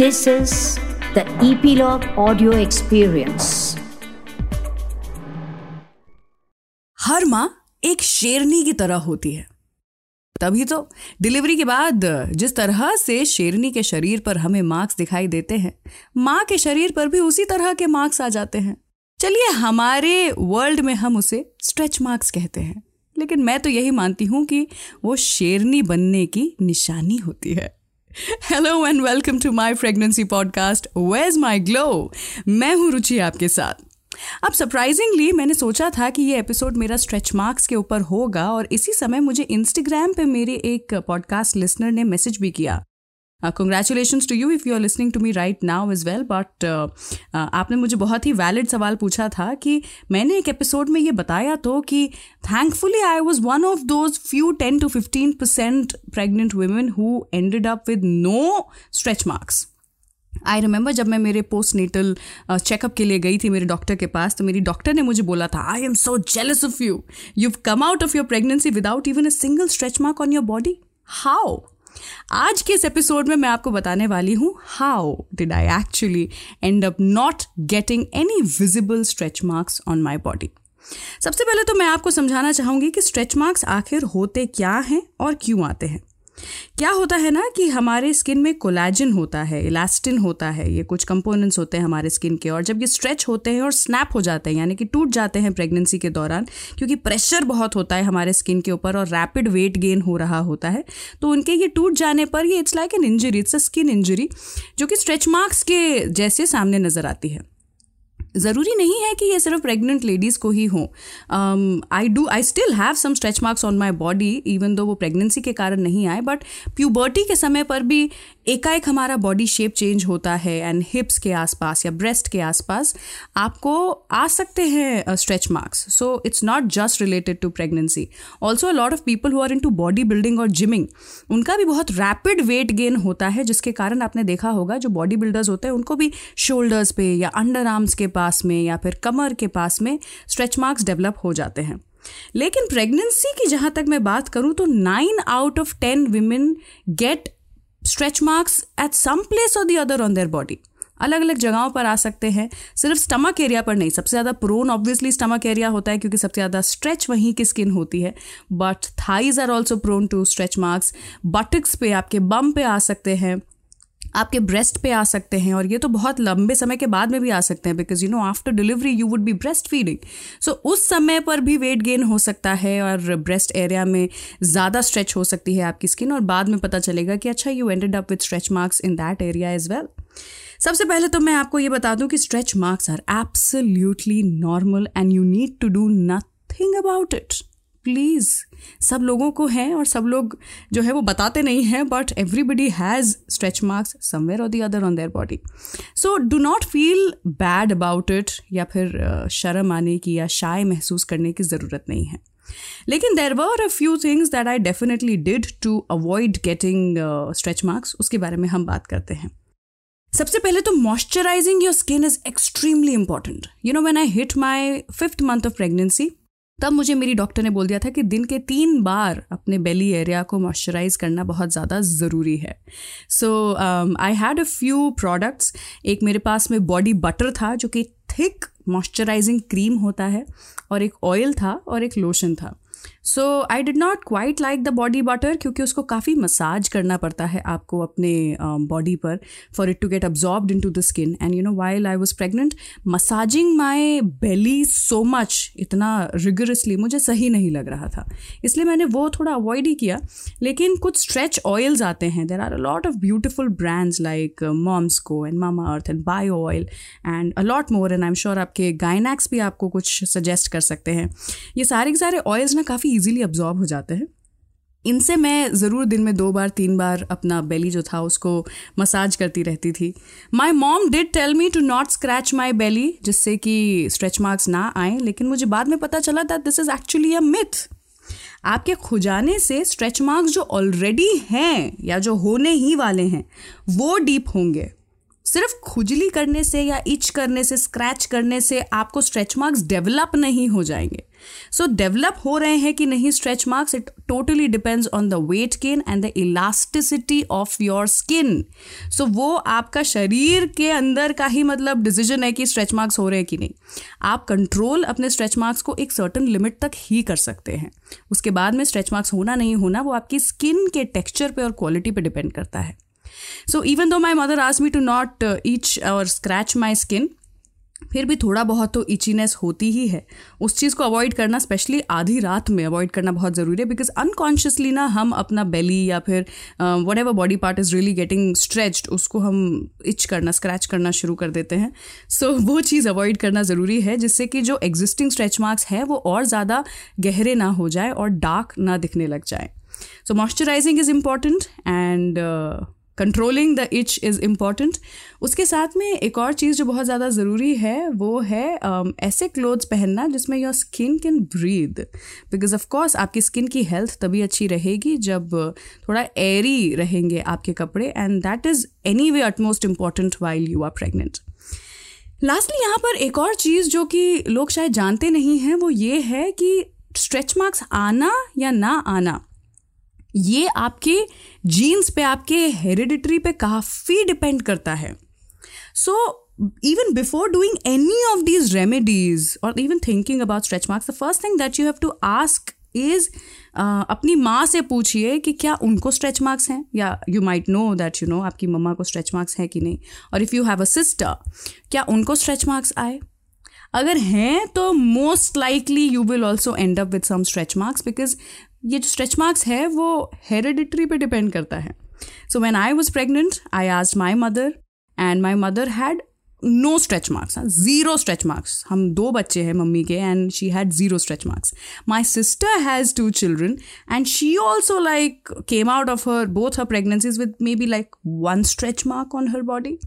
This is the Epilogue Audio Experience. हर माँ एक शेरनी की तरह होती है। तभी तो डिलीवरी के बाद जिस तरह से शेरनी के शरीर पर हमें मार्क्स दिखाई देते हैं, माँ के शरीर पर भी उसी तरह के मार्क्स आ जाते हैं। चलिए हमारे वर्ल्ड में हम उसे स्ट्रेच मार्क्स कहते हैं। लेकिन मैं तो यही मानती हूँ कि वो शेरनी बनने की निशानी होती है। Hello and welcome to my pregnancy podcast with my glow मैं हूँ रुचि आपके साथ। अब सरप्राइजिंगली मैंने सोचा था कि ये एपिसोड मेरा स्ट्रेच मार्क्स के ऊपर होगा और इसी समय मुझे इंस्टाग्राम पे मेरे एक पॉडकास्ट लिसनर ने मैसेज भी किया। Congratulation to you if you are listening to me right now is well but आपने मुझे बहुत ही वैलिड सवाल पूछा था कि मैंने एक एपिसोड में ये बताया तो कि thankfully I was one of those few ten to fifteen percent pregnant women who ended up with no stretch marks I remember जब मैं मेरे पोस्ट नेटल चेकअप के लिए गई थी मेरे डॉक्टर के पास तो मेरी डॉक्टर ने मुझे बोला था I am so jealous of you you come out of your pregnancy without even a single stretch mark on your body how आज के इस एपिसोड में मैं आपको बताने वाली हूँ how did I actually end up not getting any visible stretch marks on my body सबसे पहले तो मैं आपको समझाना चाहूँगी कि स्ट्रेच मार्क्स आखिर होते क्या हैं और क्यों आते हैं। क्या होता है ना कि हमारे स्किन में कोलाजन होता है इलास्टिन होता है, ये कुछ कंपोनेंट्स होते हैं हमारे स्किन के और जब ये स्ट्रेच होते हैं और स्नैप हो जाते हैं, यानी कि टूट जाते हैं प्रेगनेंसी के दौरान, क्योंकि प्रेशर बहुत होता है हमारे स्किन के ऊपर और रैपिड वेट गेन हो रहा होता है तो उनके ये टूट जाने पर ये it's like an injury it's a skin injury जो कि स्ट्रेच मार्क्स के जैसे सामने नज़र आती है। ज़रूरी नहीं है कि ये सिर्फ़ प्रेग्नेंट लेडीज़ को ही हो। I do I still have some stretch marks on my body even though वो प्रेगनेंसी के कारण नहीं आए बट प्यूबर्टी के समय पर भी एकाएक हमारा बॉडी शेप चेंज होता है एंड हिप्स के आसपास या ब्रेस्ट के आसपास आपको आ सकते हैं stretch marks so it's not just related to pregnancy also a lot of people who are into body building और जिमिंग उनका भी बहुत रैपिड वेट गेन होता है, जिसके कारण आपने देखा होगा, जो बॉडी बिल्डर्स होते हैं, उनको भी शोल्डर्स पे या अंडर आर्म्स के पास में या फिर कमर के पास में स्ट्रेच मार्क्स डेवलप हो जाते हैं। लेकिन प्रेगनेंसी की जहाँ तक मैं बात करूँ तो nine out of ten women get stretch marks at some place और the other on their body अलग अलग जगहों पर आ सकते हैं, सिर्फ़ स्टमक एरिया पर नहीं। सबसे ज़्यादा प्रोन ऑब्वियसली स्टमक एरिया होता है क्योंकि सबसे ज़्यादा स्ट्रेच वहीं की स्किन होती है। But thighs are also prone to stretch marks buttocks पे, आपके बम पे आ सकते हैं। आपके ब्रेस्ट पे आ सकते हैं और ये तो बहुत लंबे समय के बाद में भी आ सकते हैं because you know after delivery you would be breast feeding so उस समय पर भी वेट गेन हो सकता है और ब्रेस्ट एरिया में ज़्यादा स्ट्रेच हो सकती है आपकी स्किन और बाद में पता चलेगा कि अच्छा you ended up with stretch marks in that area as well सबसे पहले तो मैं आपको ये बता दूँ कि stretch marks are absolutely normal and you need to do nothing about it please, सब लोगों को हैं और सब लोग जो है वो बताते नहीं हैं but everybody has stretch marks somewhere और the other on their body so do not feel bad about it या फिर शर्म आने की या शाय महसूस करने की ज़रूरत नहीं है। लेकिन there were a few things that I definitely did to avoid getting stretch marks उसके बारे में हम बात करते हैं। सबसे पहले तो moisturising your skin is extremely important you know when I hit my fifth month of pregnancy तब मुझे मेरी डॉक्टर ने बोल दिया था कि दिन के तीन बार अपने बेली एरिया को मॉइस्चराइज करना बहुत ज़्यादा ज़रूरी है। So I had a few products एक मेरे पास में बॉडी बटर था, जो कि थिक मॉइस्चराइजिंग क्रीम होता है, और एक ऑयल था, और एक लोशन था। So I did not quite like the body butter क्योंकि उसको काफ़ी मसाज करना पड़ता है आपको अपने बॉडी uh, पर for it to get absorb into the skin and you know while I was pregnant massaging my belly so much इतना रिगरसली मुझे सही नहीं लग रहा था। इसलिए मैंने वो थोड़ा अवॉइड ही किया। लेकिन कुछ स्ट्रेच ऑयल्स आते हैं। There are a lot of beautiful brands like Moms Co and Mamaearth and Bio Oil and a lot more and I am sure आपके गायनैक्स भी आपको कुछ सजेस्ट कर सकते हैं। ये सारे के सारे ऑयल्स ना काफ़ी ईजिली अब्जॉर्ब हो जाते हैं। इनसे मैं ज़रूर दिन में दो बार, तीन बार अपना बेली जो था उसको मसाज करती रहती थी। My mom did tell me to not scratch my belly जिससे कि स्ट्रेच मार्क्स ना आए, लेकिन मुझे बाद में पता चला that this is actually a myth आपके खुजाने से स्ट्रेच मार्क्स जो ऑलरेडी हैं, या जो होने ही वाले हैं, वो डीप होंगे। सिर्फ़ खुजली करने से या इच करने से स्क्रैच करने से आपको स्ट्रेच मार्क्स डेवलप नहीं हो जाएँगे। सो डेवलप हो रहे हैं कि नहीं stretch marks it totally depends on the weight gain and the elasticity of your skin so वो आपका शरीर के अंदर का ही मतलब डिसीज़न है कि स्ट्रेच मार्क्स हो रहे हैं कि नहीं। आप कंट्रोल अपने स्ट्रेच मार्क्स को एक सर्टन लिमिट तक ही कर सकते हैं। उसके बाद में स्ट्रेच मार्क्स होना नहीं होना, वो आपकी स्किन के टेक्स्चर पे और क्वालिटी पे डिपेंड करता है। So even though my mother us me to not itch और स्क्रैच माई स्किन फिर भी थोड़ा बहुत तो इचीनेस होती ही है। उस चीज़ को अवॉइड करना स्पेशली आधी रात में अवॉइड करना बहुत ज़रूरी है बिकॉज़ अनकॉन्शियसली ना हम अपना बेली या फिर whatever body part is really getting stretched उसको हम इच करना स्क्रैच करना शुरू कर देते हैं। सो so, वो चीज़ अवॉइड करना ज़रूरी है जिससे कि जो एग्जिस्टिंग स्ट्रेच मार्क्स हैं वो और ज़्यादा गहरे ना हो जाए और डार्क ना दिखने लग जाए। So moisturising is important and controlling the itch is important उसके साथ में एक और चीज़ जो बहुत ज़्यादा ज़रूरी है वो है um, ऐसे क्लोथ्स पहनना जिसमें your skin can breathe because of course आपकी स्किन की हेल्थ तभी अच्छी रहेगी जब थोड़ा एरी रहेंगे आपके कपड़े and that is anyway utmost important while you are pregnant lastly यहाँ पर एक और चीज़ जो कि लोग शायद जानते नहीं हैं वो ये है कि स्ट्रेच मार्क्स आना या ना आना ये आपके जीन्स पे आपके हेरिडिटरी पे काफ़ी डिपेंड करता है। So even before doing any of these remedies or even thinking about stretch marks, the first thing that you have to ask is अपनी माँ से पूछिए कि क्या उनको स्ट्रेच मार्क्स हैं? या you might know that you know आपकी मम्मा को स्ट्रेच मार्क्स हैं कि नहीं? और if you have a sister क्या उनको स्ट्रेच मार्क्स आए? अगर हैं तो most likely you will also end up with some stretch marks because ये जो स्ट्रेच मार्क्स है, वो हेरिडिटरी पे डिपेंड करता है। So when I was pregnant I आज my mother and my mother had no stretch marks zero stretch marks हम दो बच्चे हैं मम्मी के and she had zero stretch marks my sister has two children and she also like came out of her both her pregnancies with maybe like one stretch mark on her body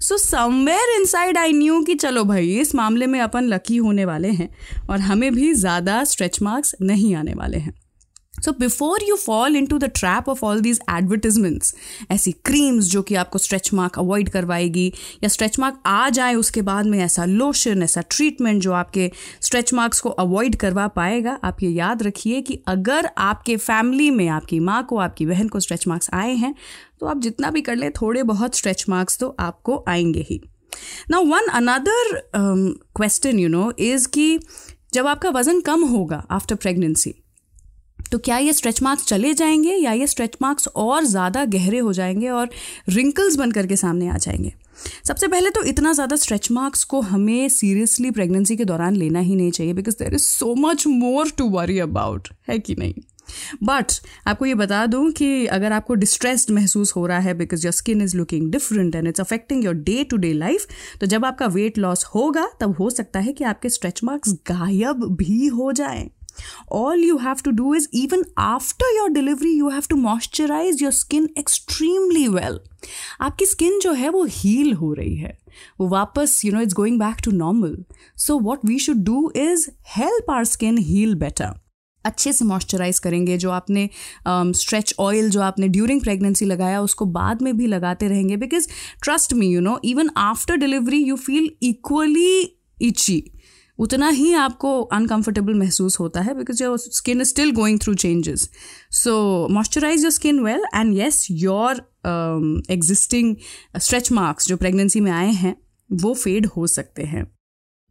so somewhere inside I knew कि चलो भाई, इस मामले में अपन lucky होने वाले हैं और हमें भी ज़्यादा स्ट्रेच मार्क्स नहीं आने वाले हैं। So before you fall into the trap of all these advertisements ऐसी क्रीम्स जो कि आपको स्ट्रेच मार्क अवॉइड करवाएगी, या स्ट्रेच मार्क आ जाए उसके बाद में ऐसा लोशन ऐसा ट्रीटमेंट जो आपके स्ट्रेच मार्क्स को अवॉइड करवा पाएगा, आप ये याद रखिए कि अगर आपके फैमिली में आपकी माँ को, आपकी बहन को स्ट्रेच मार्क्स आए हैं तो आप जितना भी कर ले, थोड़े बहुत स्ट्रेच मार्क्स तो आपको आएँगे ही। ना one another question you know is कि जब आपका वज़न कम होगा आफ्टर प्रेगनेंसी तो क्या ये स्ट्रेच मार्क्स चले जाएँगे या ये स्ट्रेच मार्क्स और ज़्यादा गहरे हो जाएँगे और रिंकल्स बन करके सामने आ जाएँगे? सबसे पहले तो इतना ज़्यादा स्ट्रेच मार्क्स को हमें सीरियसली प्रेगनेंसी के दौरान लेना ही नहीं चाहिए because there is so much more to worry about है कि नहीं? बट आपको ये बता दूँ कि अगर आपको डिस्ट्रेस्ड महसूस हो रहा है because your skin is looking different and it's affecting your day to day life तो जब आपका वेट लॉस होगा, तब हो सकता है कि आपके स्ट्रेच मार्क्स गायब भी हो जाएँ। All you have to do is even after your delivery you have to moisturize your skin extremely well. आपकी स्किन जो है वो हील हो रही है। वो वापस you know it's going back to normal so what we should do is help our skin heal better अच्छे से मॉइस्चराइज करेंगे जो आपने स्ट्रेच um, ऑयल जो आपने ड्यूरिंग प्रेगनेंसी लगाया उसको बाद में भी लगाते रहेंगे। Because trust me you know even after delivery you feel equally itchy उतना ही आपको अनकंफर्टेबल महसूस होता है because your skin is still going through changes so moisturise your skin well and yes your existing stretch marks जो pregnancy में आए हैं, वो फेड हो सकते हैं।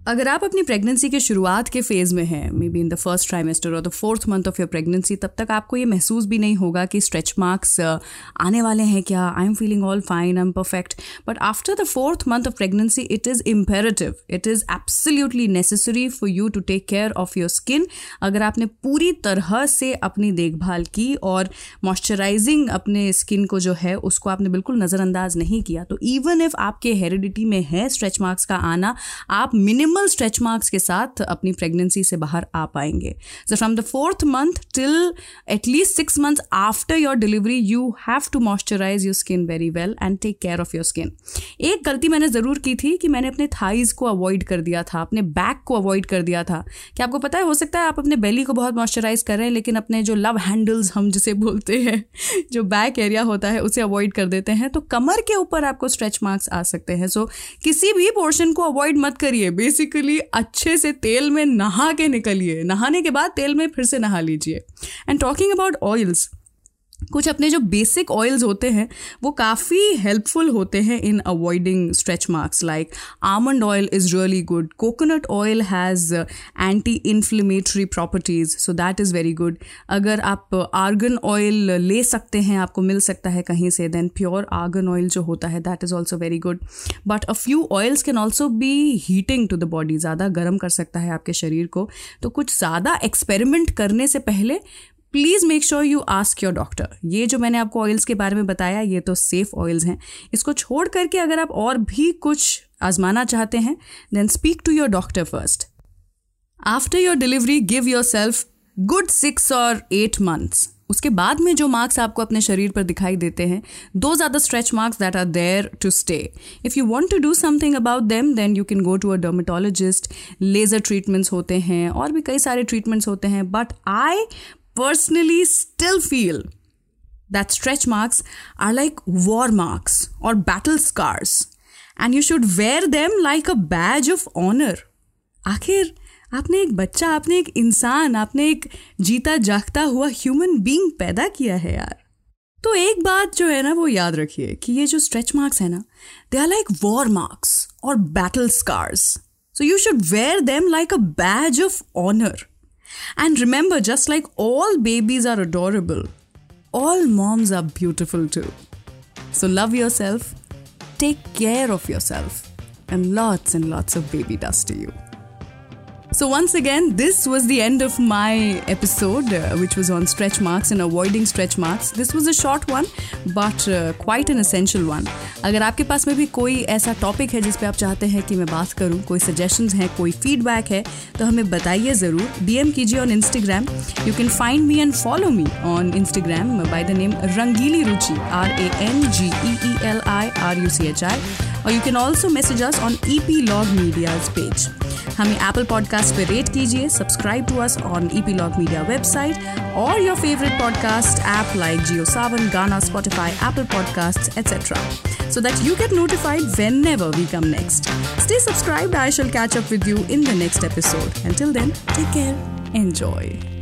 अगर आप अपनी प्रेगनेंसी के शुरुआत के फ़ेज़ में हैं maybe in the first trimester और the fourth month of your pregnancy तब तक आपको ये महसूस भी नहीं होगा कि स्ट्रेच मार्क्स uh, आने वाले हैं क्या I am feeling all fine I am perfect but after the fourth month of pregnancy it is imperative it is absolutely necessary for you to take care of your skin अगर आपने पूरी तरह से अपनी देखभाल की और मॉइस्चराइजिंग अपने स्किन को जो है उसको आपने बिल्कुल नज़रअंदाज नहीं किया तो इवन इफ़ आपके हेरिडिटी में है स्ट्रेच मार्क्स का आना आप मिनिमम मिनिमल स्ट्रेच मार्क्स के साथ अपनी प्रेगनेंसी से बाहर आ पाएँगे। So from the fourth month till at least six months after your delivery you have to moisturise your skin very well and take care of your skin एक गलती मैंने ज़रूर की थी कि मैंने अपने थाइज को अवॉइड कर दिया था अपने बैक को अवॉइड कर दिया था। कि आपको पता है? हो सकता है आप अपने बेली को बहुत मॉइस्चराइज कर रहे हैं लेकिन अपने जो लव हैंडल्स हम जिसे बोलते हैं जो बैक एरिया होता है उसे अवॉइड कर देते हैं। तो कमर के ऊपर आपको स्ट्रेच मार्क्स आ सकते हैं। सो so, किसी भी पोर्शन को अवॉइड मत करिए बेसिकली अच्छे से तेल में नहा के निकलिए। नहाने के बाद तेल में फिर से नहा लीजिए। एंड टॉकिंग अबाउट ऑयल्स कुछ अपने जो बेसिक ऑयल्स होते हैं, वो काफ़ी हेल्पफुल होते हैं in avoiding stretch marks like almond oil is really good coconut oil has anti inflammatory properties so that is very good अगर आप आर्गन ऑयल ले सकते हैं, आपको मिल सकता है कहीं से देन प्योर आर्गन ऑयल जो होता है that is also very good but a few oils can also be heating to the body ज़्यादा गर्म कर सकता है आपके शरीर को. तो कुछ ज़्यादा एक्सपेरिमेंट करने से पहले please make sure you ask your doctor ये जो मैंने आपको ऑयल्स के बारे में बताया, ये तो सेफ़ ऑयल्स हैं। इसको छोड़ करके अगर आप और भी कुछ आजमाना चाहते हैं then speak to your doctor first after your delivery give yourself good six और एट मंथ्स उसके बाद में जो मार्क्स आपको अपने शरीर पर दिखाई देते हैं, दो ज़्यादा stretch marks that are there to stay if you want to do something about them then you can go to a dermatologist laser treatments होते हैं, और भी कई सारे ट्रीटमेंट्स होते हैं but I personally still feel that stretch marks are like war marks or battle scars. And you should wear them like a badge of honor. आखिर, आपने एक बच्चा, आपने एक इंसान, आपने एक जीता जागता हुआ ह्यूमन बीइंग पैदा किया है यार। तो एक बात जो है ना वो याद रखिए कि ये जो स्ट्रेच मार्क्स है ना they are like war marks और battle scars so you should wear them like a badge of honour And remember, just like all babies are adorable, all moms are beautiful too. So love yourself, take care of yourself, and lots and lots of baby dust to you. So, once again, this was the end of my episode, uh, which was on stretch marks and avoiding stretch marks. This was a short one, but uh, quite an essential one. अगर आपके पास में भी कोई ऐसा topic है जिस पे आप चाहते हैं कि मैं बात करूँ, कोई सजेशंस हैं कोई फीडबैक है तो हमें बताइए ज़रूर डीएम कीजिए on Instagram you can find me and follow me on Instagram by the name Rangeeli Ruchi R A N G E E L I R U C H I और you can also message us on Epilogue Media's page हमें Apple podcast पे rate कीजिए subscribe to us on Epilogue Media website और your favourite podcast app like Jio Saavn Gaana Spotify Apple podcast etcetera so that you get notified whenever we come next. Stay subscribed. I shall catch up with you in the next episode. Until then, take care. Enjoy.